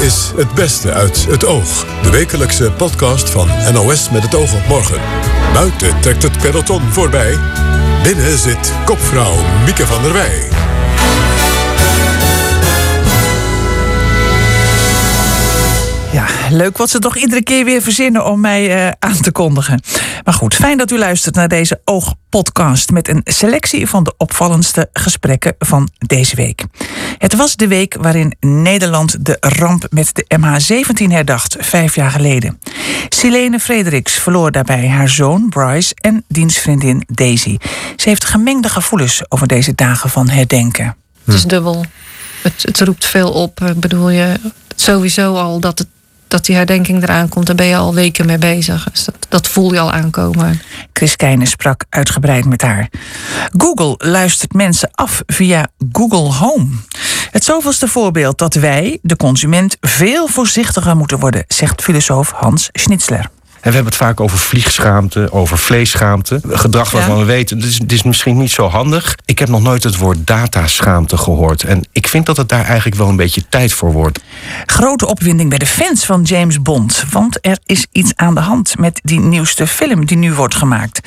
Is Het Beste uit het Oog. De wekelijkse podcast van NOS met het oog op morgen. Buiten trekt het peloton voorbij. Binnen zit kopvrouw Mieke van der Wij. Leuk wat ze toch iedere keer weer verzinnen om mij uh, aan te kondigen. Maar goed, fijn dat u luistert naar deze Oogpodcast met een selectie van de opvallendste gesprekken van deze week. Het was de week waarin Nederland de ramp met de MH17 herdacht, vijf jaar geleden. Silene Frederiks verloor daarbij haar zoon Bryce en dienstvriendin Daisy. Ze heeft gemengde gevoelens over deze dagen van herdenken. Het is dubbel. Het, roept veel op. Bedoel je sowieso al dat het dat die herdenking eraan komt, daar ben je al weken mee bezig. Dus dat, dat voel je al aankomen. Chris Keijne sprak uitgebreid met haar. Google luistert mensen af via Google Home. Het zoveelste voorbeeld dat wij, de consument, veel voorzichtiger moeten worden, zegt filosoof Hans Schnitzler. En we hebben het vaak over vliegschaamte, over vleesschaamte. Gedrag waarvan we weten, het is, het is misschien niet zo handig. Ik heb nog nooit het woord dataschaamte gehoord. En ik vind dat het daar eigenlijk wel een beetje tijd voor wordt. Grote opwinding bij de fans van James Bond. Want er is iets aan de hand met die nieuwste film die nu wordt gemaakt.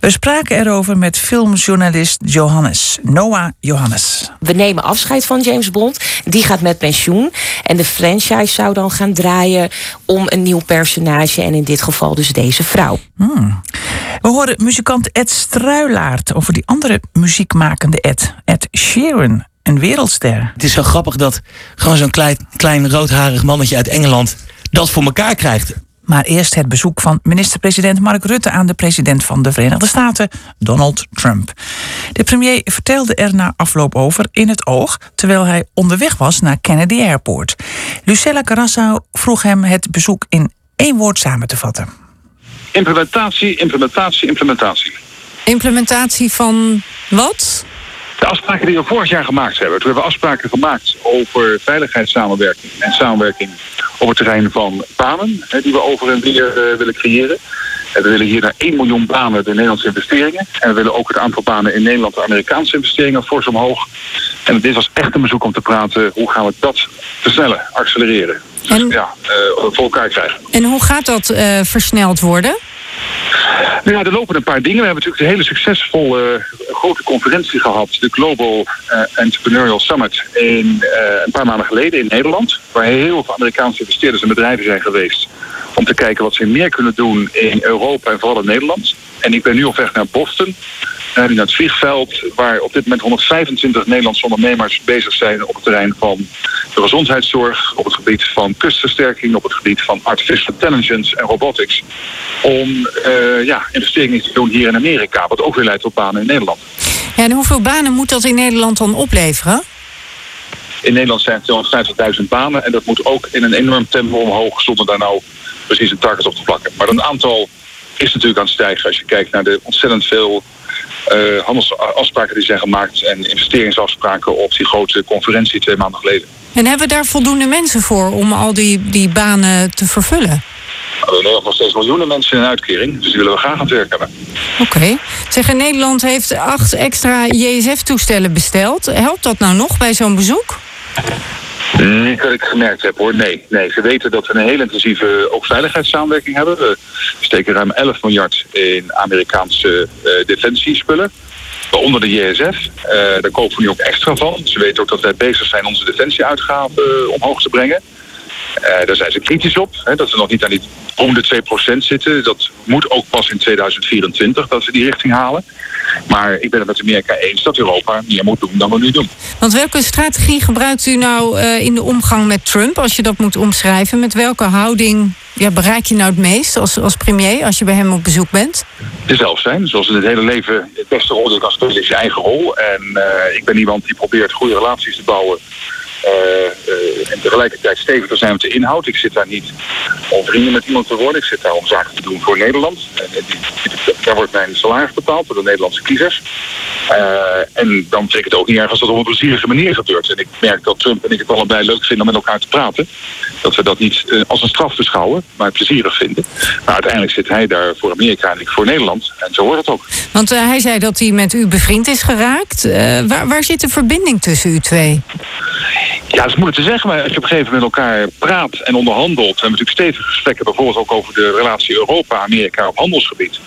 We spraken erover met filmjournalist Johannes, Noah Johannes. We nemen afscheid van James Bond. Die gaat met pensioen. En de franchise zou dan gaan draaien om een nieuw personage. En in dit geval dus deze vrouw. Hmm. We horen muzikant Ed Struilaert over die andere muziekmakende Ed, Ed Sheeran. Een wereldster. Het is zo grappig dat gewoon zo'n klein, klein roodharig mannetje uit Engeland dat voor elkaar krijgt. Maar eerst het bezoek van minister-president Mark Rutte aan de president van de Verenigde Staten, Donald Trump. De premier vertelde er na afloop over in het oog, terwijl hij onderweg was naar Kennedy Airport. Lucella Carrasso vroeg hem het bezoek in één woord samen te vatten. Implementatie, implementatie, implementatie. Implementatie van wat? De afspraken die we vorig jaar gemaakt hebben. Toen hebben we afspraken gemaakt over veiligheidssamenwerking en samenwerking op het terrein van banen, die we over en weer uh, willen creëren. En we willen hier naar 1 miljoen banen de Nederlandse investeringen. En we willen ook het aantal banen in Nederland de Amerikaanse investeringen fors omhoog. En dit was echt een bezoek om te praten hoe gaan we dat versnellen, accelereren. En, ja, uh, voor elkaar krijgen. En hoe gaat dat uh, versneld worden? Nou ja, er lopen een paar dingen. We hebben natuurlijk een hele succesvolle uh, grote conferentie gehad. De Global uh, Entrepreneurial Summit in, uh, een paar maanden geleden in Nederland. Waar heel veel Amerikaanse investeerders en bedrijven zijn geweest. Om te kijken wat ze meer kunnen doen in Europa en vooral in Nederland. En ik ben nu op weg naar Boston. Naar het vliegveld, waar op dit moment 125 Nederlandse ondernemers bezig zijn op het terrein van de gezondheidszorg, op het gebied van kustversterking, op het gebied van artificial intelligence en robotics. Om uh, ja, investeringen te doen hier in Amerika, wat ook weer leidt tot banen in Nederland. Ja, en hoeveel banen moet dat in Nederland dan opleveren? In Nederland zijn het 250.000 banen en dat moet ook in een enorm tempo omhoog zonder daar nou precies een target op te plakken. Maar dat aantal is natuurlijk aan het stijgen als je kijkt naar de ontzettend veel uh, handelsafspraken die zijn gemaakt en investeringsafspraken op die grote conferentie twee maanden geleden. En hebben we daar voldoende mensen voor om al die, die banen te vervullen? Nou, er zijn nog steeds miljoenen mensen in uitkering, dus die willen we graag aan het werk hebben. Oké. Okay. Zeg, Nederland heeft acht extra JSF-toestellen besteld. Helpt dat nou nog bij zo'n bezoek? Niet dat ik gemerkt heb hoor, nee. nee. Ze weten dat we een heel intensieve ook veiligheidssamenwerking hebben. We steken ruim 11 miljard in Amerikaanse uh, defensiespullen. Waaronder de JSF. Uh, daar kopen we nu ook extra van. Ze weten ook dat wij bezig zijn onze defensieuitgaven omhoog te brengen. Uh, daar zijn ze kritisch op, hè, dat we nog niet aan die om de 2% zitten. Dat moet ook pas in 2024 dat we die richting halen. Maar ik ben het met Amerika eens dat Europa meer moet doen dan we nu doen. Want welke strategie gebruikt u nou uh, in de omgang met Trump, als je dat moet omschrijven? Met welke houding ja, bereik je nou het meest als, als premier als je bij hem op bezoek bent? Jezelf zijn. Zoals in het hele leven het beste rol je kan spelen is je eigen rol. En uh, ik ben iemand die probeert goede relaties te bouwen en tegelijkertijd stevig te zijn met de inhoud. Ik zit daar niet om vrienden met iemand te worden. Ik zit daar om zaken te doen voor Nederland. En, daar wordt mijn salaris betaald door de Nederlandse kiezers. En dan betekent het ook niet erg als dat op een plezierige manier gebeurt. En ik merk dat Trump en ik het allebei leuk vinden om met elkaar te praten. Dat we dat niet als een straf beschouwen, maar plezierig vinden. Maar uiteindelijk zit hij daar voor Amerika en ik voor Nederland. En zo hoort het ook. Want hij zei dat hij met u bevriend is geraakt. waar, waar zit de verbinding tussen u twee? Ja, dat is moeilijk te zeggen, maar als je op een gegeven moment met elkaar praat en onderhandelt... en we natuurlijk stevige gesprekken bijvoorbeeld ook over de relatie Europa-Amerika op handelsgebied...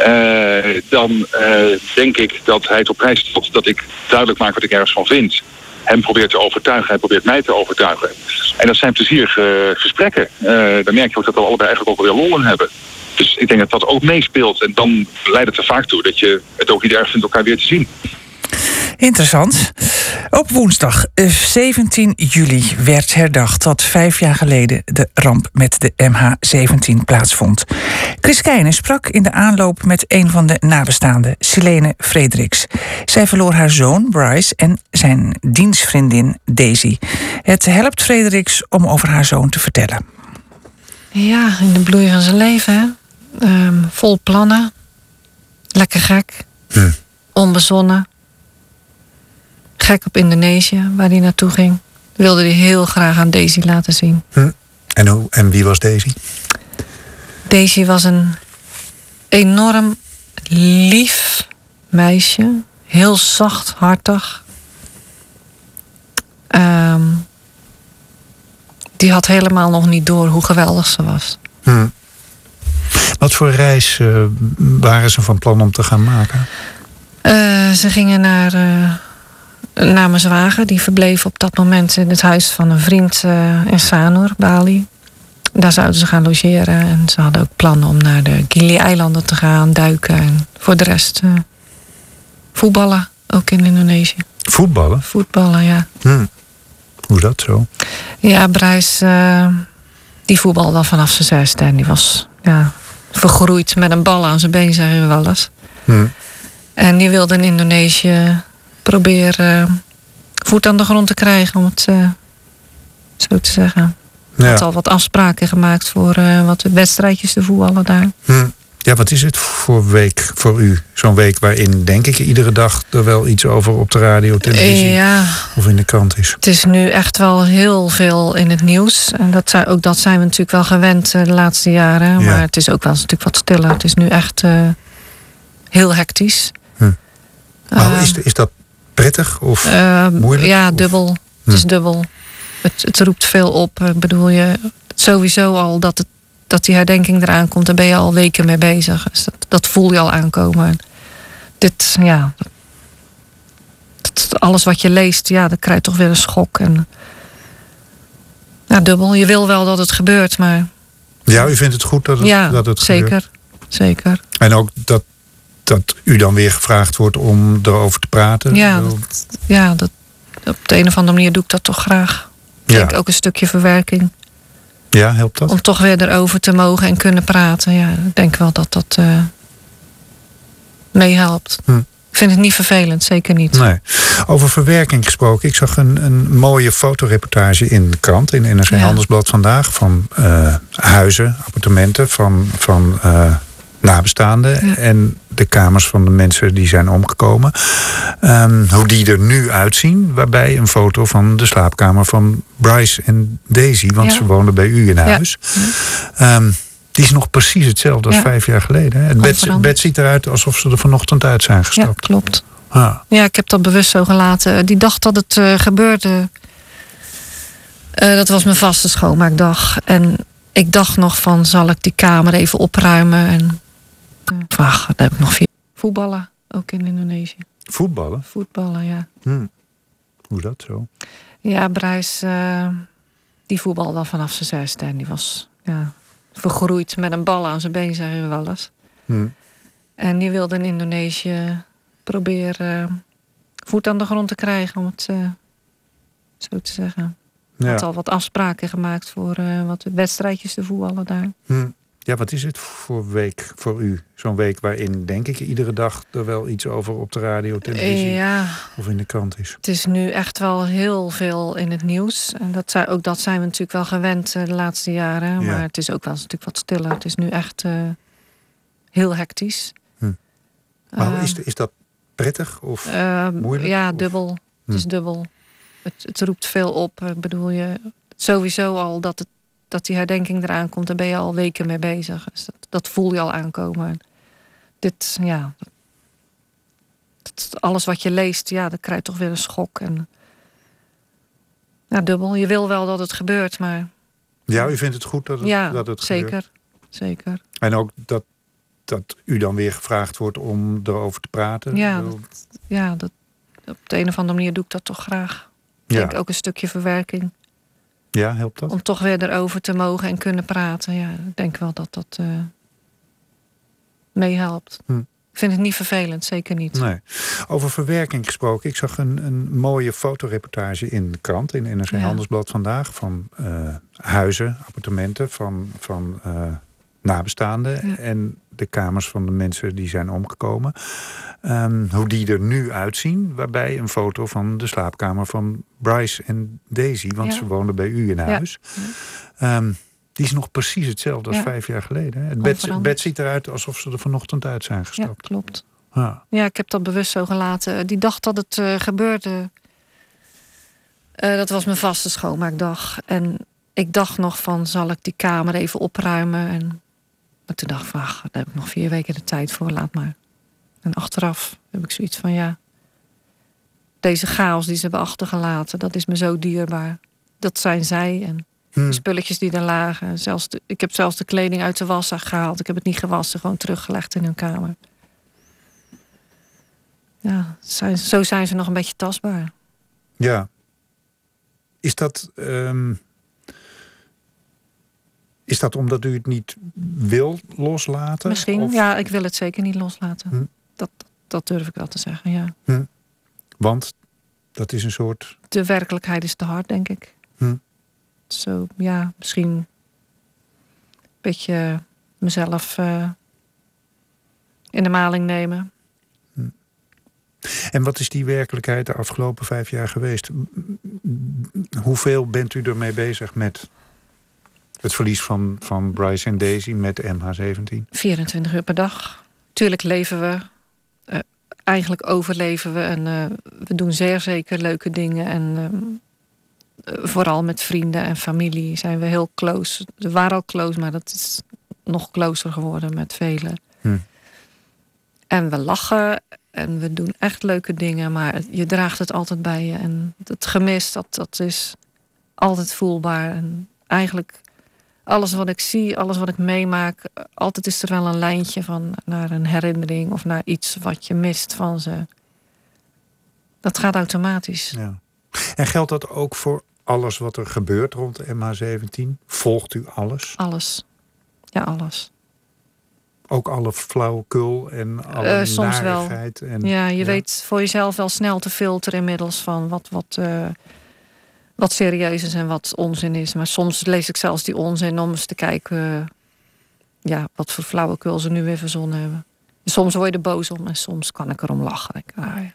Uh, dan uh, denk ik dat hij het op prijs stelt dat ik duidelijk maak wat ik ergens van vind. Hem probeert te overtuigen, hij probeert mij te overtuigen. En dat zijn plezierige gesprekken. Uh, dan merk je ook dat we allebei eigenlijk ook wel weer lol hebben. Dus ik denk dat dat ook meespeelt. En dan leidt het er vaak toe dat je het ook niet erg vindt elkaar weer te zien. Interessant. Op woensdag 17 eh, juli werd herdacht dat vijf jaar geleden de ramp met de MH17 plaatsvond. Chris Keijnen sprak in de aanloop met een van de nabestaanden, Silene Frederiks. Zij verloor haar zoon Bryce en zijn dienstvriendin Daisy. Het helpt Frederiks om over haar zoon te vertellen. Ja, in de bloei van zijn leven. Um, vol plannen. Lekker gek. Hm. Onbezonnen gek op Indonesië, waar hij naartoe ging. Wilde hij heel graag aan Daisy laten zien. Hm. En, hoe, en wie was Daisy? Daisy was een enorm lief meisje. Heel zachthartig. Um, die had helemaal nog niet door hoe geweldig ze was. Hm. Wat voor reis uh, waren ze van plan om te gaan maken? Uh, ze gingen naar uh, naar mijn zwager. Die verbleef op dat moment in het huis van een vriend uh, in Sanur, Bali. Daar zouden ze gaan logeren. En ze hadden ook plannen om naar de Gili-eilanden te gaan, duiken. En voor de rest uh, voetballen, ook in Indonesië. Voetballen? Voetballen, ja. Hmm. Hoe is dat zo? Ja, Brijs, uh, die voetbalde al vanaf zijn zesde. En die was ja, vergroeid met een bal aan zijn been, zeggen we wel eens. Hmm. En die wilde in Indonesië probeer uh, voet aan de grond te krijgen, om het uh, zo te zeggen. Ja. had al wat afspraken gemaakt voor uh, wat wedstrijdjes te voetballen daar. Hm. Ja, wat is het voor week voor u? Zo'n week waarin, denk ik, iedere dag er wel iets over op de radio, televisie ja. of in de krant is. Het is nu echt wel heel veel in het nieuws. En dat, ook dat zijn we natuurlijk wel gewend de laatste jaren. Maar het is ook wel een stuk wat stiller. Het is nu echt heel hectisch. Hm. Maar is, is dat prettig of uh, moeilijk? Ja, dubbel. Het is hm. dubbel. Het, het roept veel op. Ik bedoel, je sowieso al dat, het, dat die herdenking eraan komt, daar ben je al weken mee bezig. Dus dat, dat voel je al aankomen. Dit, ja. Dat, alles wat je leest, ja, dat krijgt toch weer een schok. En, ja, dubbel. Je wil wel dat het gebeurt, maar. Ja, u vindt het goed dat het, ja, dat het zeker, gebeurt? Zeker. En ook dat dat u dan weer gevraagd wordt om erover te praten? Ja, dat, ja dat, op de een of andere manier doe ik dat toch graag. Ik denk ook een stukje verwerking. Ja, helpt dat? Om toch weer erover te mogen en kunnen praten. Ja, ik denk wel dat dat uh, meehelpt. Hm. Ik vind het niet vervelend, zeker niet. Nee. Over verwerking gesproken. Ik zag een, een mooie fotoreportage in de krant, in NRC Handelsblad vandaag. Van uh, huizen, appartementen van, van uh, nabestaanden en de kamers van de mensen die zijn omgekomen. Um, hoe die er nu uitzien, waarbij een foto van de slaapkamer van Bryce en Daisy, want ze woonden bij u in huis. Ja. Um, die is nog precies hetzelfde als vijf jaar geleden. Het bed, bed, ziet eruit alsof ze er vanochtend uit zijn gestapt. Ja, klopt. Ah. Ja, ik heb dat bewust zo gelaten. Die dag dat het uh, gebeurde, uh, dat was mijn vaste schoonmaakdag. En ik dacht nog van, zal ik die kamer even opruimen? En Ach, dan heb ik nog vier. Voetballen, ook in Indonesië. Voetballen? Voetballen, ja. Hm. Hoe is dat zo? Ja, Brijs, uh, die voetbalde al vanaf zijn zesde. En die was ja, vergroeid met een bal aan zijn been, zeggen we wel eens. Hm. En die wilde in Indonesië proberen uh, voet aan de grond te krijgen, om het uh, zo te zeggen. Ja. Had al wat afspraken gemaakt voor wat wedstrijdjes te voetballen daar. Hm. Ja, wat is het voor week voor u? Zo'n week waarin, denk ik, iedere dag er wel iets over op de radio, televisie ja, of in de krant is. Het is nu echt wel heel veel in het nieuws. En dat, ook dat zijn we natuurlijk wel gewend eh, de laatste jaren. Maar het is ook wel stuk wat stiller. Het is nu echt uh, heel hectisch. Hm. Maar uh, is, is dat prettig of Eh, moeilijk? Ja, Of- dubbel. Het is Hm. dubbel. Het, het roept veel op. Ik bedoel, je, sowieso al dat, het, dat die herdenking eraan komt, daar ben je al weken mee bezig. Dus dat, dat voel je al aankomen. Dit, ja. Dat, alles wat je leest, ja, dan krijg je toch weer een schok. En, ja, dubbel. Je wil wel dat het gebeurt, maar Ja, u vindt het goed dat het, ja, dat het gebeurt? zeker. Zeker. En ook dat, dat u dan weer gevraagd wordt om erover te praten? Ja, Ja, dat, op de een of andere manier doe ik dat toch graag. Ik ja. denk ook een stukje verwerking. Ja, helpt dat? Om toch weer erover te mogen en kunnen praten. Ja, ik denk wel dat dat eh, meehelpt. Hm. Ik vind het niet vervelend, zeker niet. Nee. Over verwerking gesproken. Ik zag een, een mooie fotoreportage in de krant, in NRC Ja. Handelsblad vandaag. Van eh, huizen, appartementen van, van eh, nabestaanden. Ja. En de kamers van de mensen die zijn omgekomen. Ehm, hoe die er nu uitzien. Waarbij een foto van de slaapkamer van Bryce en Daisy. Want Ja. ze woonden bij u in huis. Ehm, die is nog precies hetzelfde als vijf jaar geleden. hè? Het bed, ziet eruit alsof ze er vanochtend uit zijn Ja, gestapt. klopt. Ja. Ja, ik heb dat bewust zo gelaten. Die dag dat het eh, gebeurde, eh, dat was mijn vaste schoonmaakdag. En ik dacht nog van, zal ik die kamer even opruimen? En maar toen dacht ik ach, daar heb ik nog vier weken de tijd voor, laat maar. En achteraf heb ik zoiets van, ja, deze chaos die ze hebben achtergelaten, dat is me zo dierbaar. Dat zijn zij en Hm. de spulletjes die er lagen. Zelfs de- ik heb zelfs de kleding uit de was gehaald. Ik heb het niet gewassen, gewoon teruggelegd in hun kamer. Ja, zijn, zo zijn ze nog een beetje tastbaar. Ja. Is dat. ehm, is dat omdat u het niet wil loslaten? Misschien, Of- ja, ik wil het zeker niet loslaten. Hm. Dat, dat durf ik wel te zeggen, ja. Want dat is een soort. De werkelijkheid is te hard, denk ik. Hm. Zo, ja, misschien een beetje mezelf eh, in de maling nemen. En wat is die werkelijkheid de afgelopen vijf jaar geweest? Hoeveel bent u ermee bezig met het verlies van, van Bryce en Daisy met MH17? 24 uur per dag. Tuurlijk leven we. eh, eigenlijk overleven we. En eh, we doen zeer zeker leuke dingen. En ehm, eh, vooral met vrienden en familie zijn we heel close. We waren al close, maar dat is nog closer geworden met velen. Hm. En we lachen en we doen echt leuke dingen. Maar je draagt het altijd bij je. En het gemis, dat, dat is altijd voelbaar. En eigenlijk alles wat ik zie, alles wat ik meemaak, eh, altijd is er wel een lijntje van naar een herinnering of naar iets wat je mist van ze. Dat gaat automatisch. Ja. En geldt dat ook voor alles wat er gebeurt rond de MH17? Volgt u alles? Alles. Ja, alles. Ook alle flauwekul en alle Eh, soms wel. En, ja, je weet voor jezelf wel snel te filteren inmiddels van wat, wat, eh, wat serieus is en wat onzin is. Maar soms lees ik zelfs die onzin om eens te kijken eh, ja, wat voor flauwekul ze nu weer verzonnen hebben. Soms word je er boos om en soms kan ik erom lachen. Ik, ah, ja.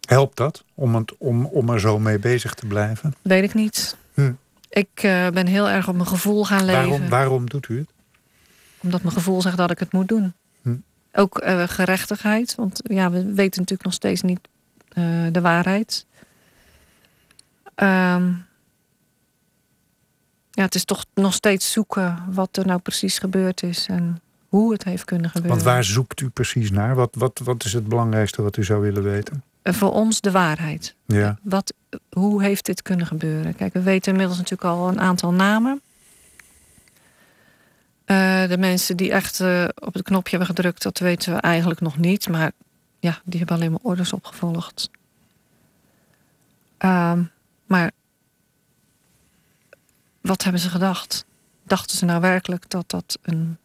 Helpt dat om, het, om, om er zo mee bezig te blijven? Weet ik niet. Hm. Ik eh, ben heel erg op mijn gevoel gaan leven. Waarom, waarom doet u het? Omdat mijn gevoel zegt dat ik het moet doen. Hm. Ook eh, gerechtigheid. Want ja, we weten natuurlijk nog steeds niet de waarheid. Ehm, ja, het is toch nog steeds zoeken wat er nou precies gebeurd is. En hoe het heeft kunnen gebeuren. Want waar zoekt u precies naar? Wat, wat, wat is het belangrijkste wat u zou willen weten? En voor ons de waarheid. Ja. Wat, hoe heeft dit kunnen gebeuren? Kijk, we weten inmiddels natuurlijk al een aantal namen. Eh, de mensen die echt eh, op het knopje hebben gedrukt, dat weten we eigenlijk nog niet. Maar ja, die hebben alleen maar orders opgevolgd. Ehm, maar wat hebben ze gedacht? Dachten ze nou werkelijk dat dat een,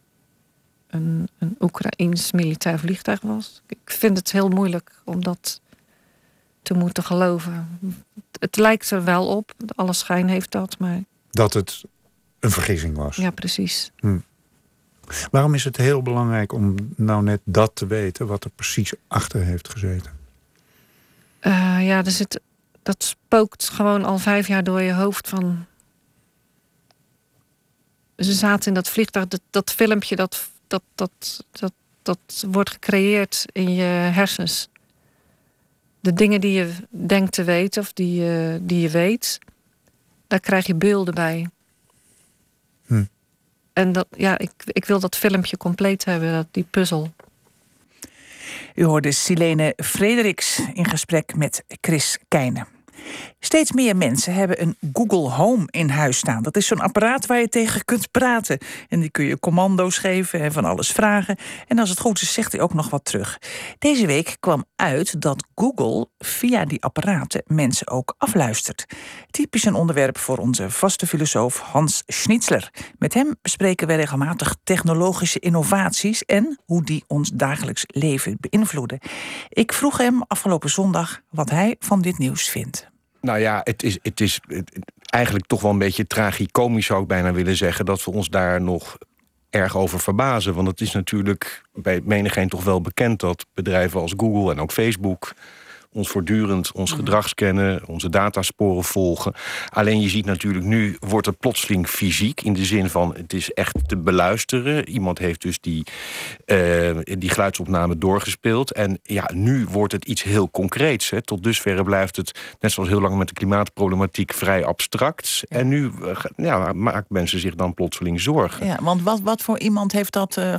een, een Oekraïns militair vliegtuig was? Ik vind het heel moeilijk om dat te moeten geloven. Het lijkt er wel op, alle schijn heeft dat, maar Dat het een vergissing was. ja, precies. Waarom is het heel belangrijk om nou net dat te weten, wat er precies achter heeft gezeten? Eh, ja, er zit, dat spookt gewoon al vijf jaar door je hoofd van. Ze zaten in dat vliegtuig, dat, dat filmpje, dat, dat, dat, dat dat wordt gecreëerd in je hersens. De dingen die je denkt te weten of die je, die je weet, daar krijg je beelden bij. Hm. En ja, ik, ik wil dat filmpje compleet hebben, die puzzel. U hoorde Silene Frederiks in gesprek met Chris Keijnen. Steeds meer mensen hebben een Google Home in huis staan. Dat is zo'n apparaat waar je tegen kunt praten. En die kun je commando's geven en van alles vragen. En als het goed is, zegt hij ook nog wat terug. Deze week kwam uit dat Google via die apparaten mensen ook afluistert. Typisch een onderwerp voor onze vaste filosoof Hans Schnitzler. Met hem bespreken wij regelmatig technologische innovaties en hoe die ons dagelijks leven beïnvloeden. Ik vroeg hem afgelopen zondag wat hij van dit nieuws vindt. Nou ja, het is, het is eigenlijk toch wel een beetje tragicomisch, zou ik bijna willen zeggen, dat we ons daar nog erg over verbazen. Want het is natuurlijk bij menigeen toch wel bekend dat bedrijven als Google en ook Facebook ons voortdurend ons gedrag scannen, onze datasporen volgen. Alleen je ziet natuurlijk nu wordt het plotseling fysiek in de zin van het is echt te beluisteren. Iemand heeft dus die, uh, die geluidsopname doorgespeeld. En ja, nu wordt het iets heel concreets. Hè. Tot dusverre blijft het, net zoals heel lang met de klimaatproblematiek, vrij abstract. En nu uh, ja, maakt mensen zich dan plotseling zorgen. Ja, want wat, wat voor iemand heeft dat uh,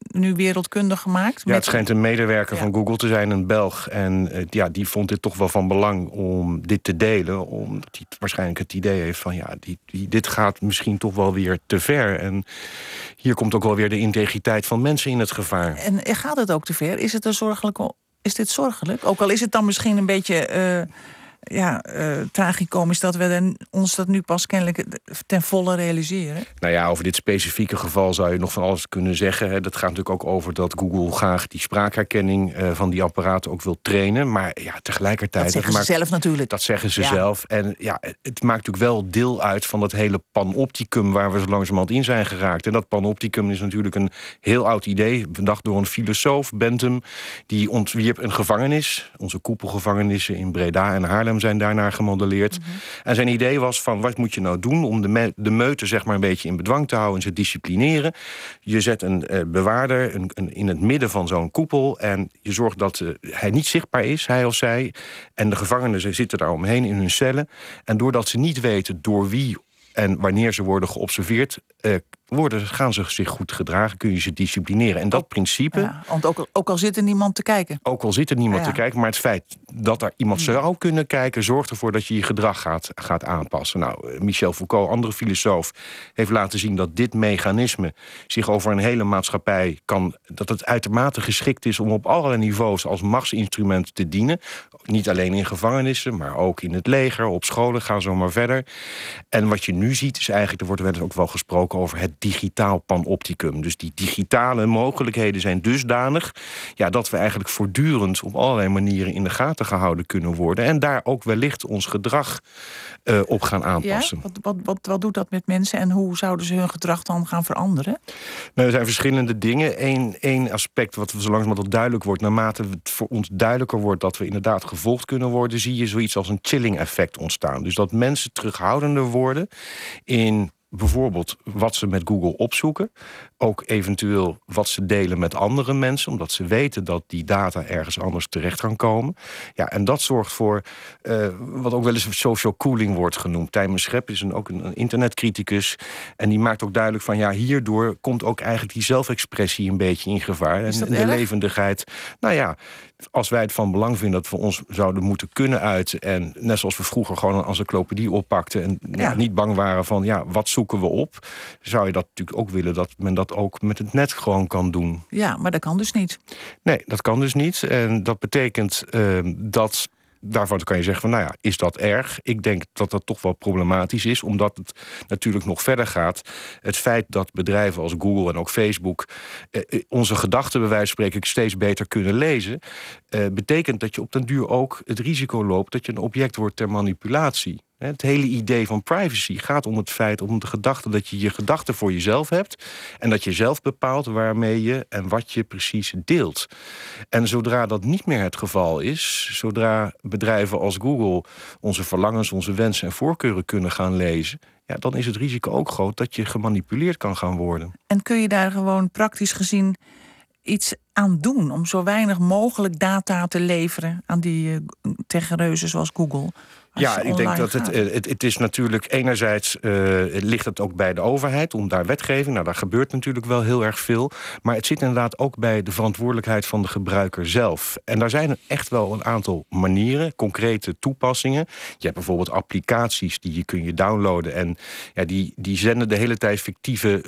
nu wereldkundig gemaakt? Ja, het schijnt een medewerker ja. van Google te zijn, een Belg. En ja, die vond dit toch wel van belang om dit te delen. Omdat hij waarschijnlijk het idee heeft van ja, dit gaat misschien toch wel weer te ver. En hier komt ook wel weer de integriteit van mensen in het gevaar. En gaat het ook te ver? Is het een zorgelijk? Is dit zorgelijk? Ook al is het dan misschien een beetje. Uh ja, uh, tragicomisch dat we dan, ons dat nu pas kennelijk ten volle realiseren? Nou ja, over dit specifieke geval zou je nog van alles kunnen zeggen. Dat gaat natuurlijk ook over dat Google graag die spraakherkenning uh, van die apparaten ook wil trainen. Maar ja, tegelijkertijd. Dat zeggen dat ze zelf natuurlijk. Dat zeggen ze ja. zelf. En ja, het maakt natuurlijk wel deel uit van dat hele panopticum waar we zo langzamerhand in zijn geraakt. En dat panopticum is natuurlijk een heel oud idee, bedacht door een filosoof, Bentham. Die ontwierp een gevangenis, onze koepelgevangenissen in Breda en Haarlem zijn daarnaar gemodelleerd. Mm -hmm. En zijn idee was van wat moet je nou doen om de, me de meute zeg maar een beetje in bedwang te houden en ze disciplineren. Je zet een uh, bewaarder een, een, in het midden van zo'n koepel en je zorgt dat uh, hij niet zichtbaar is, hij of zij. En de gevangenen zitten daar omheen in hun cellen. En doordat ze niet weten door wie en wanneer ze worden geobserveerd, uh, worden, gaan ze zich goed gedragen, kun je ze disciplineren. En dat principe. Ja, want ook, ook al zit er niemand te kijken. Ook al zit er niemand ja. te kijken, maar het feit dat er iemand Hmm. zou kunnen kijken, zorgt ervoor dat je je gedrag gaat, gaat aanpassen. Nou, Michel Foucault, andere filosoof, heeft laten zien dat dit mechanisme zich over een hele maatschappij kan. dat het uitermate geschikt is om op allerlei niveaus als machtsinstrument te dienen. Niet alleen in gevangenissen, maar ook in het leger, op scholen, gaan zo maar verder. En wat je nu ziet, is eigenlijk, er wordt wel eens ook wel gesproken over het digitaal panopticum. Dus die digitale mogelijkheden zijn dusdanig ja, dat we eigenlijk voortdurend op allerlei manieren in de gaten gehouden kunnen worden. En daar ook wellicht ons gedrag uh, op gaan aanpassen. Ja? Wat, wat, wat, wat doet dat met mensen en hoe zouden ze hun gedrag dan gaan veranderen? Nou, er zijn verschillende dingen. Eén, één aspect wat zo langzamerhand duidelijk wordt, naarmate het voor ons duidelijker wordt dat we inderdaad gevolgd kunnen worden, zie je zoiets als een chilling effect ontstaan. Dus dat mensen terughoudender worden in bijvoorbeeld wat ze met Google opzoeken. Ook eventueel wat ze delen met andere mensen, omdat ze weten dat die data ergens anders terecht kan komen. Ja, en dat zorgt voor uh, wat ook wel eens social cooling wordt genoemd. Tijmen Schep is een, ook een, een internetcriticus. En die maakt ook duidelijk van ja, hierdoor komt ook eigenlijk die zelfexpressie een beetje in gevaar. En de levendigheid. Nou ja, als wij het van belang vinden dat we ons zouden moeten kunnen uiten. En net zoals we vroeger gewoon een encyclopedie oppakten. En ja. Ja, niet bang waren van ja, wat zoeken we op? Zou je dat natuurlijk ook willen dat men dat ook met het net gewoon kan doen? Ja, maar dat kan dus niet. Nee, dat kan dus niet. En dat betekent uh, dat daarvan kan je zeggen van, nou ja, is dat erg? Ik denk dat dat toch wel problematisch is, omdat het natuurlijk nog verder gaat. Het feit dat bedrijven als Google en ook Facebook eh, onze gedachten bij wijze van spreken steeds beter kunnen lezen, eh, betekent dat je op den duur ook het risico loopt dat je een object wordt ter manipulatie. Het hele idee van privacy gaat om het feit, om de gedachte dat je je gedachten voor jezelf hebt. En dat je zelf bepaalt waarmee je en wat je precies deelt. En zodra dat niet meer het geval is, zodra bedrijven als Google onze verlangens, onze wensen en voorkeuren kunnen gaan lezen. Ja, dan is het risico ook groot dat je gemanipuleerd kan gaan worden. En kun je daar gewoon praktisch gezien iets aan doen om zo weinig mogelijk data te leveren aan die uh, tegenreuzen zoals Google? Ja, ik denk dat het, eh, het, het is natuurlijk enerzijds uh, ligt het ook bij de overheid om daar wetgeving. Nou, daar gebeurt natuurlijk wel heel erg veel. Maar het zit inderdaad ook bij de verantwoordelijkheid van de gebruiker zelf. En daar zijn echt wel een aantal manieren, concrete toepassingen. Je hebt bijvoorbeeld applicaties die je kun je downloaden en ja, die, die zenden de hele tijd fictieve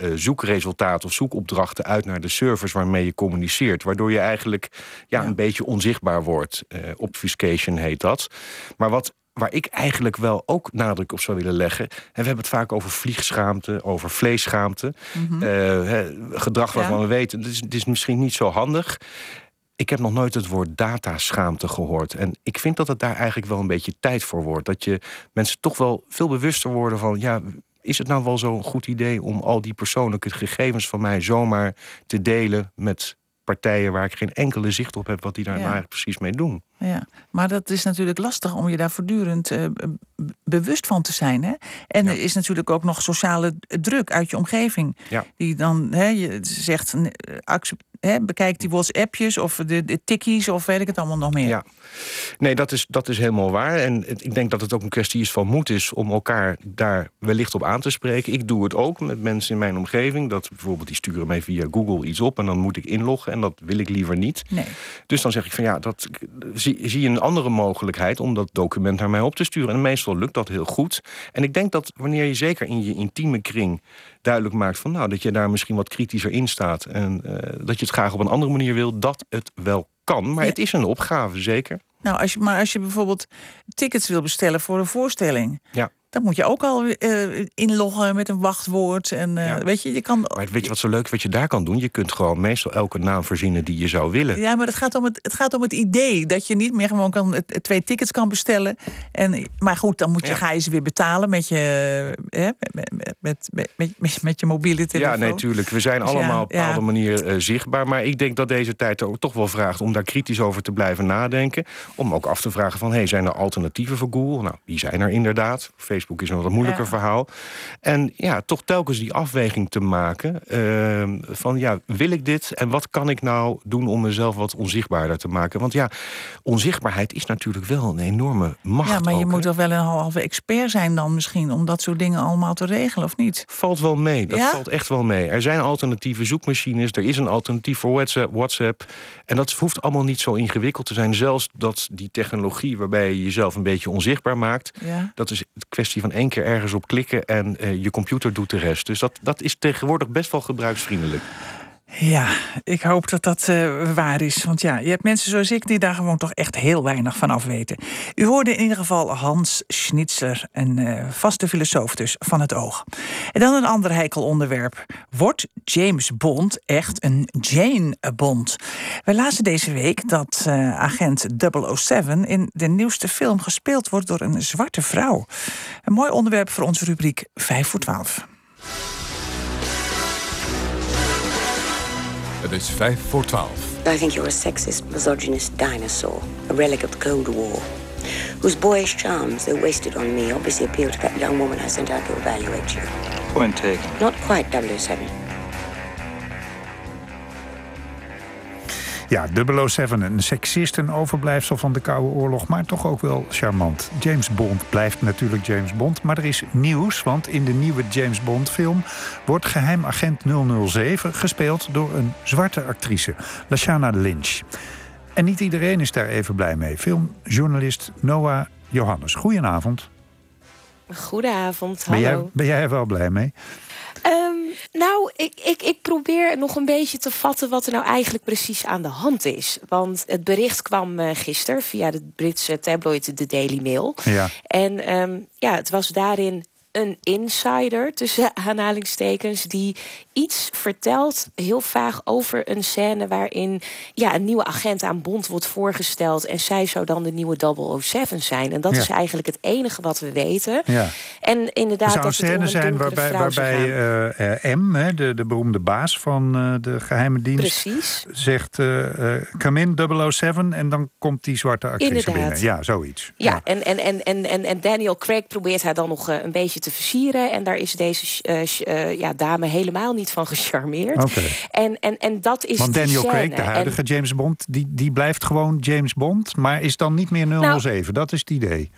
uh, zoekresultaten of zoekopdrachten uit naar de servers waarmee je communiceert. Waardoor je eigenlijk ja, ja. een beetje onzichtbaar wordt. obfuscation heet dat. Maar wat waar ik eigenlijk wel ook nadruk op zou willen leggen. En we hebben het vaak over vliegschaamte, over vleesschaamte. Mm -hmm. uh, gedrag waarvan ja. we weten, het is, het is misschien niet zo handig. Ik heb nog nooit het woord dataschaamte gehoord. En ik vind dat het daar eigenlijk wel een beetje tijd voor wordt. Dat je mensen toch wel veel bewuster worden van... ja, is het nou wel zo'n goed idee om al die persoonlijke gegevens van mij zomaar te delen met partijen waar ik geen enkele zicht op heb wat die daar ja. nou precies mee doen. Ja, maar dat is natuurlijk lastig om je daar voortdurend uh, bewust van te zijn. Hè? En ja. er is natuurlijk ook nog sociale druk uit je omgeving. Ja. Die dan, hè, je zegt, hè, bekijk die WhatsAppjes of de, de tikkies of weet ik het allemaal nog meer. Ja, nee, dat is, dat is helemaal waar. En ik denk dat het ook een kwestie is van moed is om elkaar daar wellicht op aan te spreken. Ik doe het ook met mensen in mijn omgeving. Dat bijvoorbeeld die sturen mij via Google iets op en dan moet ik inloggen en dat wil ik liever niet. Nee. Dus dan zeg ik van ja, dat zie, zie je een andere mogelijkheid om dat document naar mij op te sturen. En meestal lukt dat heel goed. En ik denk dat wanneer je zeker in je intieme kring duidelijk maakt van nou dat je daar misschien wat kritischer in staat en uh, dat je het graag op een andere manier wil, dat het wel kan. Maar ja. het is een opgave, zeker. Nou, als je, maar als je bijvoorbeeld tickets wil bestellen voor een voorstelling. Ja. Dan moet je ook al uh, inloggen met een wachtwoord. En uh, ja. weet je, je kan. Maar weet je wat zo leuk wat je daar kan doen? Je kunt gewoon meestal elke naam verzinnen die je zou willen. Ja, maar het gaat om het, het, gaat om het idee dat je niet meer gewoon kan, twee tickets kan bestellen. En, maar goed, dan moet je, ja. ga je ze weer betalen met je, hè, met, met, met, met, met je mobiele telefoon. Ja, natuurlijk. We zijn dus allemaal op een bepaalde manier uh, zichtbaar. Maar ik denk dat deze tijd er toch wel vraagt om daar kritisch over te blijven nadenken. Om ook af te vragen van, hey, zijn er alternatieven voor Google? Nou, die zijn er inderdaad. Facebook is een wat moeilijker ja. verhaal. En ja, toch telkens die afweging te maken uh, van ja, wil ik dit en wat kan ik nou doen om mezelf wat onzichtbaarder te maken? Want ja, onzichtbaarheid is natuurlijk wel een enorme macht. Ja, maar je moet toch wel een halve expert zijn dan misschien om dat soort dingen allemaal te regelen, of niet? Valt wel mee, dat ja? valt echt wel mee. Er zijn alternatieve zoekmachines, er is een alternatief voor WhatsApp, WhatsApp. En dat hoeft allemaal niet zo ingewikkeld te zijn. Zelfs dat die technologie waarbij je jezelf een beetje onzichtbaar maakt, ja. dat is een kwestie van één keer ergens op klikken en uh, je computer doet de rest. Dus dat, dat is tegenwoordig best wel gebruiksvriendelijk. Ja, ik hoop dat dat uh, waar is. Want ja, je hebt mensen zoals ik die daar gewoon toch echt heel weinig van af weten. U hoorde in ieder geval Hans Schnitzler, een uh, vaste filosoof dus van het oog. En dan een ander heikel onderwerp. Wordt James Bond echt een Jane Bond? We lazen deze week dat uh, agent 007 in de nieuwste film gespeeld wordt door een zwarte vrouw. Een mooi onderwerp voor onze rubriek 5 voor 12. Het is 5 voor 12. I think you're a sexist, misogynist dinosaur, a relic of the Cold War, whose boyish charms, though wasted on me, obviously appeal to that young woman I sent out to evaluate you. Point taken. Not quite 007. Ja, 007, een seksist, een overblijfsel van de Koude Oorlog, maar toch ook wel charmant. James Bond blijft natuurlijk James Bond, maar er is nieuws, want in de nieuwe James Bond film wordt geheim agent 007 gespeeld door een zwarte actrice, Lashana Lynch. En niet iedereen is daar even blij mee. Filmjournalist Noah Johannes, goedenavond. Goedenavond, hallo. Ben jij, ben jij er wel blij mee? Um, nou, ik, ik, ik probeer nog een beetje te vatten wat er nou eigenlijk precies aan de hand is. Want het bericht kwam uh, gisteren via de Britse tabloid The Daily Mail. Ja. En um, ja, het was daarin een insider, tussen aanhalingstekens, die iets vertelt, heel vaag over een scène waarin ja, een nieuwe agent aan Bond wordt voorgesteld en zij zou dan de nieuwe 007 zijn. En dat Ja. is eigenlijk het enige wat we weten. Ja. En inderdaad, Er zou een dat om scène een zijn waarbij, waarbij eh, eh, M, hè, de, de beroemde baas van eh, de geheime dienst, Precies. zegt: eh, Come in 007 en dan komt die zwarte actrice Inderdaad. binnen. Ja, zoiets. Ja, En, en, en, en, en, en Daniel Craig probeert haar dan nog een beetje te versieren. En daar is deze ja, dame helemaal niet niet van gecharmeerd. En, en, en dat is Want Daniel. Craig, de huidige James Bond, die, die blijft gewoon James Bond, maar is dan niet meer 007. dat is het idee.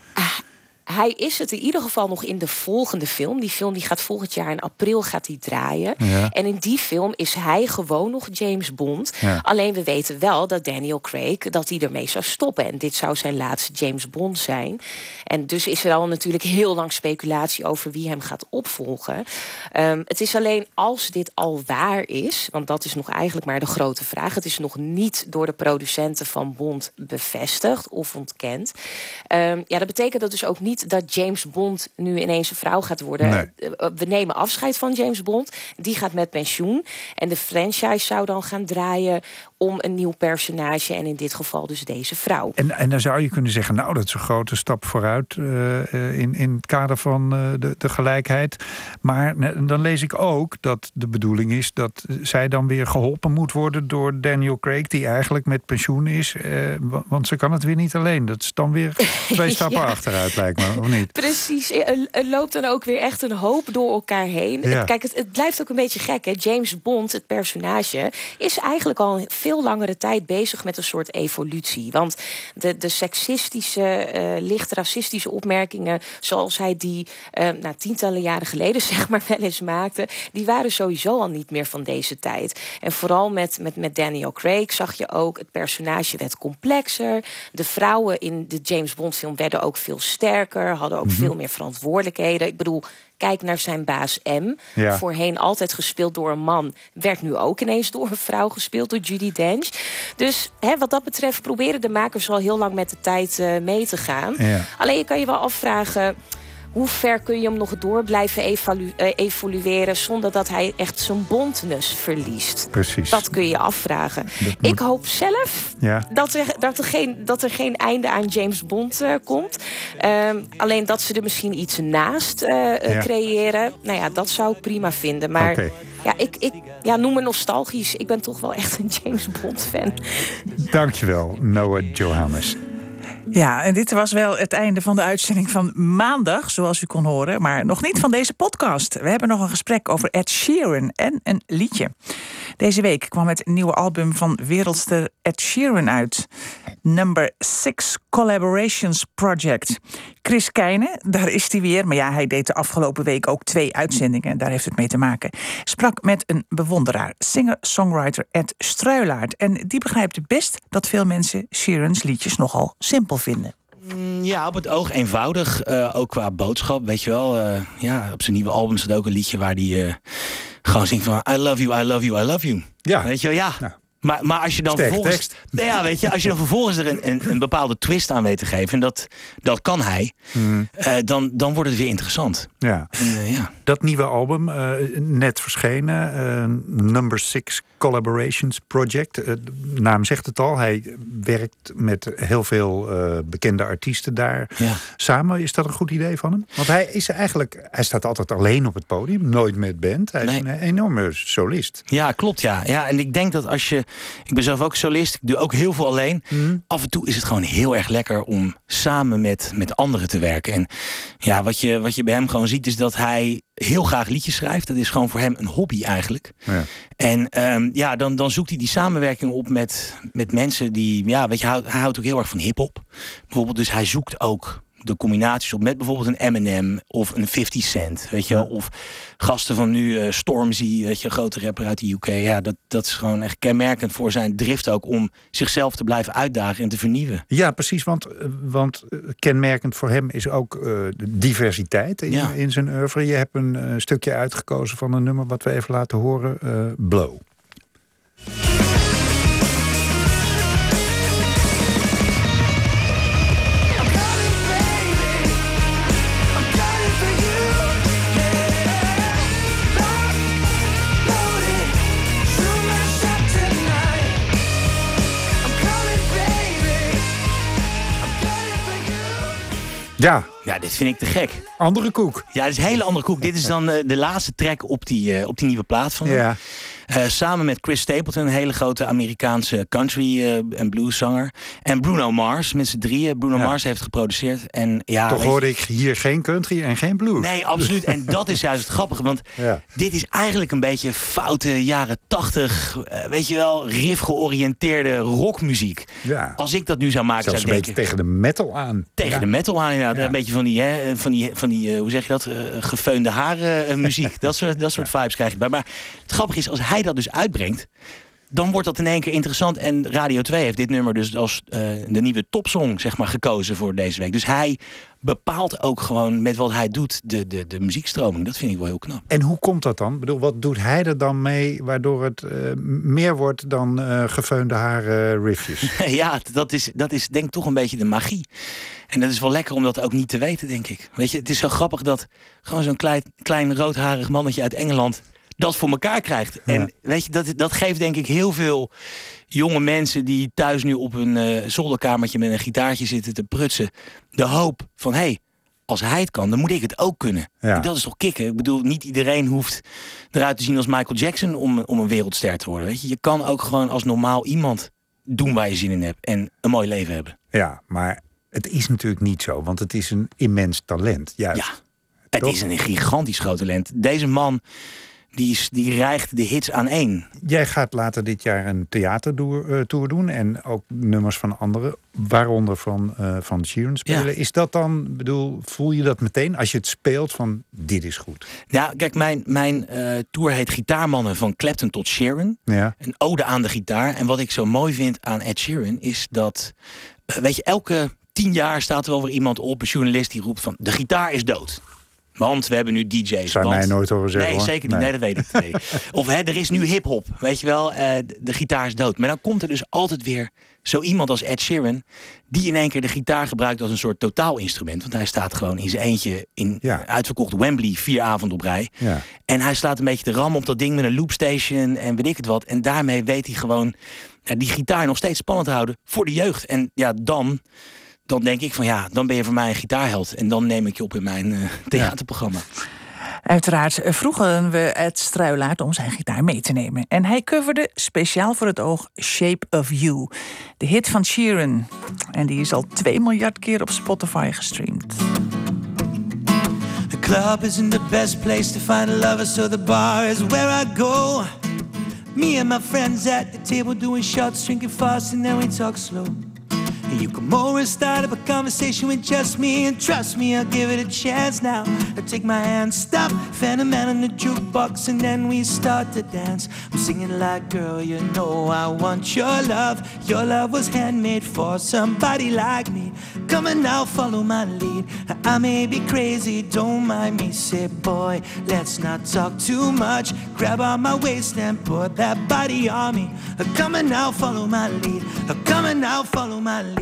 Hij is het in ieder geval nog in de volgende film. Die film die gaat volgend jaar in april gaat die draaien. Ja. En in die film is hij gewoon nog James Bond. Ja. Alleen we weten wel dat Daniel Craig dat hij ermee zou stoppen. En dit zou zijn laatste James Bond zijn. En dus is er al natuurlijk heel lang speculatie over wie hem gaat opvolgen. Ehm, het is alleen als dit al waar is, want dat is nog eigenlijk maar de grote vraag. Het is nog niet door de producenten van Bond bevestigd of ontkend. Ehm, ja, dat betekent dat dus ook niet dat James Bond nu ineens een vrouw gaat worden. Nee. Eh, We nemen afscheid van James Bond. Die gaat met pensioen. En de franchise zou dan gaan draaien om een nieuw personage. En in dit geval dus deze vrouw. En, en dan zou je kunnen zeggen, nou, dat is een grote stap vooruit eh, eh, in, in het kader van de, de gelijkheid. Maar dan lees ik ook dat de bedoeling is dat zij dan weer geholpen moet worden door Daniel Craig, die eigenlijk met pensioen is. wa- want ze kan het weer niet alleen. Dat is dan weer twee stappen Ja. achteruit, lijkt me, of niet? Precies, er, er loopt dan ook weer echt een hoop door elkaar heen. Ja. Kijk, het, het blijft ook een beetje gek. Hè? James Bond, het personage, is eigenlijk al een veel langere tijd bezig met een soort evolutie. Want de, de seksistische, eh, licht racistische opmerkingen, zoals hij die eh, nou, tientallen jaren geleden zeg maar wel eens maakte, die waren sowieso al niet meer van deze tijd. En vooral met, met, met Daniel Craig zag je ook, het personage werd complexer. De vrouwen in de James Bond film werden ook veel sterker, hadden ook veel meer verantwoordelijkheden. Ik bedoel, kijk naar zijn baas M. Ja. Voorheen altijd gespeeld door een man, werd nu ook ineens door een vrouw gespeeld, door Judy Dench. Dus hè, wat dat betreft proberen de makers al heel lang met de tijd eh, mee te gaan. Ja. Alleen je kan je wel afvragen. Hoe ver kun je hem nog door blijven evalu- eh, evolueren zonder dat hij echt zijn bondness verliest? Precies. Dat kun je afvragen. Ik hoop zelf Ja. dat er, dat, er geen, dat er geen einde aan James Bond eh, komt. Ehm, alleen dat ze er misschien iets naast eh, Ja. creëren. Nou ja, dat zou ik prima vinden. Maar ja, ik, ik ja, noem me nostalgisch. Ik ben toch wel echt een James Bond fan. Dankjewel, Noah Johannes. Ja, en dit was wel het einde van de uitzending van maandag, zoals u kon horen. Maar nog niet van deze podcast. We hebben nog een gesprek over Ed Sheeran en een liedje. Deze week kwam het nieuwe album van wereldster Ed Sheeran uit. Number 6 Collaborations Project. Chris Keijne, daar is hij weer. Maar ja, hij deed de afgelopen week ook twee uitzendingen. Daar heeft het mee te maken. Sprak met een bewonderaar, singer-songwriter Ed Struilaert. En die begrijpt best dat veel mensen Sheeran's liedjes nogal simpel vinden. Mm, Ja, op het oog eenvoudig. eh, ook qua boodschap, weet je wel. eh, ja, op zijn nieuwe album staat ook een liedje waar eh, gewoon zingt van... I love you, I love you, I love you. Ja. Weet je wel, ja. Maar, maar als je dan Sterke vervolgens... tekst. Ja, weet je, als je dan vervolgens er een, een, een bepaalde twist aan weet te geven... en dat, dat kan hij, eh, dan, dan wordt het weer interessant. Ja. Eh, ja. Dat nieuwe album, eh, net verschenen, Number Six Collaborations Project. Eh, de naam zegt het al, hij werkt met heel veel eh, bekende artiesten daar Ja. samen. Is dat een goed idee van hem? Want hij is eigenlijk, hij staat altijd alleen op het podium, nooit met band. Hij is een enorme solist. Ja, klopt, ja. ja. En ik denk dat als je... Ik ben zelf ook solist, ik doe ook heel veel alleen. Af en toe is het gewoon heel erg lekker om samen met, met anderen te werken. En ja, wat je, wat je bij hem gewoon ziet is dat hij heel graag liedjes schrijft. Dat is gewoon voor hem een hobby eigenlijk. Ja. En ehm, ja, dan, dan zoekt hij die samenwerking op met, met mensen die... Ja, weet je, hij, houdt- hij houdt ook heel erg van hiphop. Bijvoorbeeld, dus hij zoekt ook de combinaties op met bijvoorbeeld een Eminem of een 50 Cent, weet je. Of gasten van nu, eh, Stormzy, weet je, grote rapper uit de UK. Ja, dat, dat is gewoon echt kenmerkend voor zijn drift ook om zichzelf te blijven uitdagen en te vernieuwen. Ja, precies, want, eh, want eh, kenmerkend voor hem is ook de diversiteit in, Ja. in zijn oeuvre. Je hebt een stukje uitgekozen van een nummer wat we even laten horen, Blow. Ja, Ja, dit vind ik te gek. Andere koek. Ja, dit is een hele andere koek. dit is dan eh, de laatste track op die, eh, op die nieuwe plaat van hem. Ja. Eh, samen met Chris Stapleton, een hele grote Amerikaanse country en blueszanger. En Bruno Mars, met z'n drieën. Bruno Ja. Mars heeft geproduceerd. En, ja, Toch je- hoorde ik hier geen country en geen blues. Nee, absoluut. En dat is juist het grappige. Want Ja. dit is eigenlijk een beetje foute jaren tachtig, weet je wel, riff-georiënteerde rockmuziek. Ja. Als ik dat nu zou maken, Zelfs zou een ik beetje denken... tegen de metal aan. Tegen de metal aan inderdaad. Ja. Een beetje van die, hè, van die, van die eh, hoe zeg je dat, eh, gefeunde haren eh, muziek. dat soort, dat soort vibes krijg je bij. Maar het grappige is, als hij dat dus uitbrengt... dan wordt dat in één keer interessant. En Radio 2 heeft dit nummer dus als eh, de nieuwe topsong zeg maar, gekozen voor deze week. Dus hij bepaalt ook gewoon met wat hij doet de, de, de muziekstroming. Dat vind ik wel heel knap. En hoe komt dat dan? Ik bedoel, wat doet hij er dan mee waardoor het eh, meer wordt dan eh gefeunde haren riffjes? ja, dat is, dat is denk ik toch een beetje de magie. En dat is wel lekker om dat ook niet te weten, denk ik. Weet je, het is zo grappig dat gewoon zo'n klein, klein roodharig mannetje uit Engeland dat voor elkaar krijgt. En weet je, dat, dat geeft denk ik heel veel jonge mensen die thuis nu op hun eh, zolderkamertje met een gitaartje zitten te prutsen, de hoop van hé, hey, als hij het kan, dan moet ik het ook kunnen. Ja. Dat is toch kicken? Ik bedoel, niet iedereen hoeft eruit te zien als Michael Jackson om, om een wereldster te worden. Weet je? je kan ook gewoon als normaal iemand doen waar je zin in hebt en een mooi leven hebben. Ja, maar het is natuurlijk niet zo, want het is een immens talent. Juist. Ja, het Toch? is een gigantisch groot talent. Deze man, die, is, die rijgt de hits aan één. Jij gaat later dit jaar een theatertour eh, tour doen en ook nummers van anderen, waaronder van, eh van Sheeran spelen. Ja. Is dat dan, bedoel, voel je dat meteen als je het speelt van dit is goed? Ja, kijk, mijn, mijn eh, tour heet Gitaarmannen van Clapton tot Sharon. Ja, Een ode aan de gitaar. En wat ik zo mooi vind aan Ed Sheeran is dat, weet je, elke tien jaar staat er wel weer iemand op, een journalist die roept van de gitaar is dood. Want we hebben nu DJ's. Zou want- mij nooit horen zeggen, Nee, hoor. zeker niet. Nee. Nee, dat weet ik. Nee. Of hè, er is nu hip-hop. Weet je wel, eh, de, gitaar is dood. Maar dan komt er dus altijd weer zo iemand als Ed Sheeran. die in één keer de gitaar gebruikt als een soort totaalinstrument. Want hij staat gewoon in zijn eentje in Ja. uitverkocht Wembley vier avonden op rij. ja. En hij slaat een beetje de ram op dat ding met een loopstation en weet ik het wat. En daarmee weet hij gewoon ja, die gitaar nog steeds spannend te houden voor de jeugd. En ja, dan, dan denk ik van ja, dan ben je voor mij een gitaarheld. En dan neem ik je op in mijn eh, theaterprogramma. Uiteraard eh, vroegen we Ed Struilaert om zijn gitaar mee te nemen. En hij coverde speciaal voor het oog Shape of You. De hit van Sheeran. En die is al 2 miljard keer op Spotify gestreamd. The club isn't the best place to find a lover, so the bar is where I go. Me and my friends at the table doing shots, drinking fast, and then we talk slow. And you over and start up a conversation with just me, and trust me, I'll give it a chance now. I take my hand, stop, Phantom Man on the jukebox, and then we start to dance. I'm singing like, girl, you know I want your love. Your love was handmade for somebody like me. Come and now, follow my lead. I may be crazy, don't mind me. Say, boy, let's not talk too much. Grab on my waist and put that body on me. Come and now, follow my lead. Come on now, follow my lead.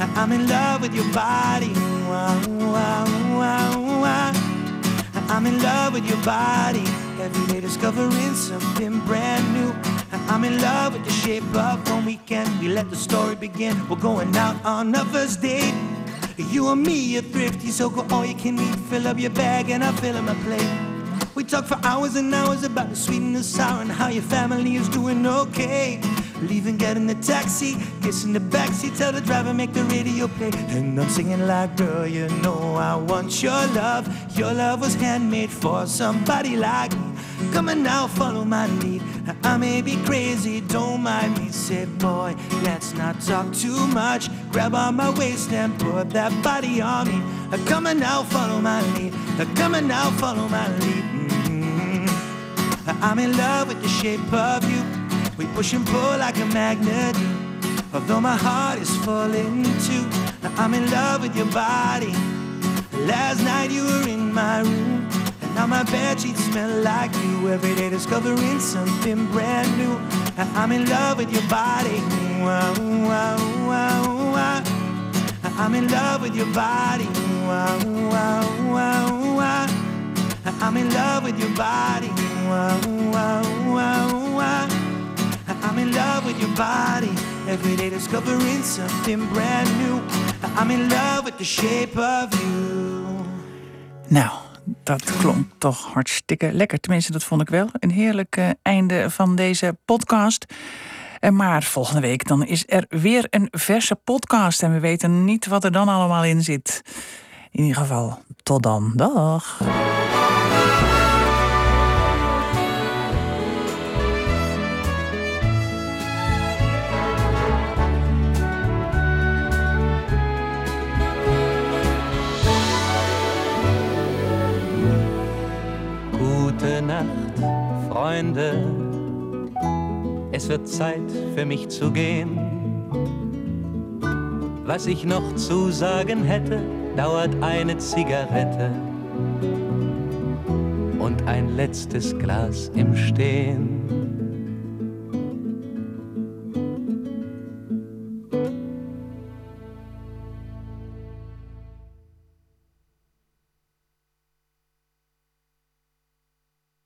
I'm in love with your body. Wow, wow, wow, wow. I'm in love with your body. Every day discovering something brand new. I'm in love with the shape of one weekend. We let the story begin. We're going out on the first date. You and me are thrifty, so go all you can eat. Fill up your bag and I fill up my plate. We talk for hours and hours about the sweet and the sour and how your family is doing okay. Leaving, get in the taxi, kiss in the backseat, tell the driver make the radio play. And I'm singing like, girl, you know I want your love. Your love was handmade for somebody like me. Come on now, follow my lead. I may be crazy, don't mind me. Say, boy, let's not talk too much. Grab on my waist and put that body on me. Come on now, follow my lead. Come on now, follow my lead. Mhm. I'm in love with the shape of you. We push and pull like a magnet. Although my heart is falling too, now I'm in love with your body. Last night you were in my room. And now my bed sheets smell like you. Every day discovering something brand new. I'm in love with your body. Wow, wow, wow, wow. I'm in love with your body. Wow, wow, wow, wow. I'm in love with your body. Wow, wow, wow, wow. In love with your body. Every day discovering something brand new. I'm in love with the shape of you. Nou, dat klonk toch hartstikke lekker. Tenminste, dat vond ik wel. Een heerlijk uh, einde van deze podcast. En maar volgende week dan is er weer een verse podcast. En we weten niet wat er dan allemaal in zit. In ieder geval, tot dan. Dag. Freunde. Es wird Zeit für mich zu gehen. Was ich noch zu sagen hätte, dauert eine Zigarette und ein letztes Glas im Stehen.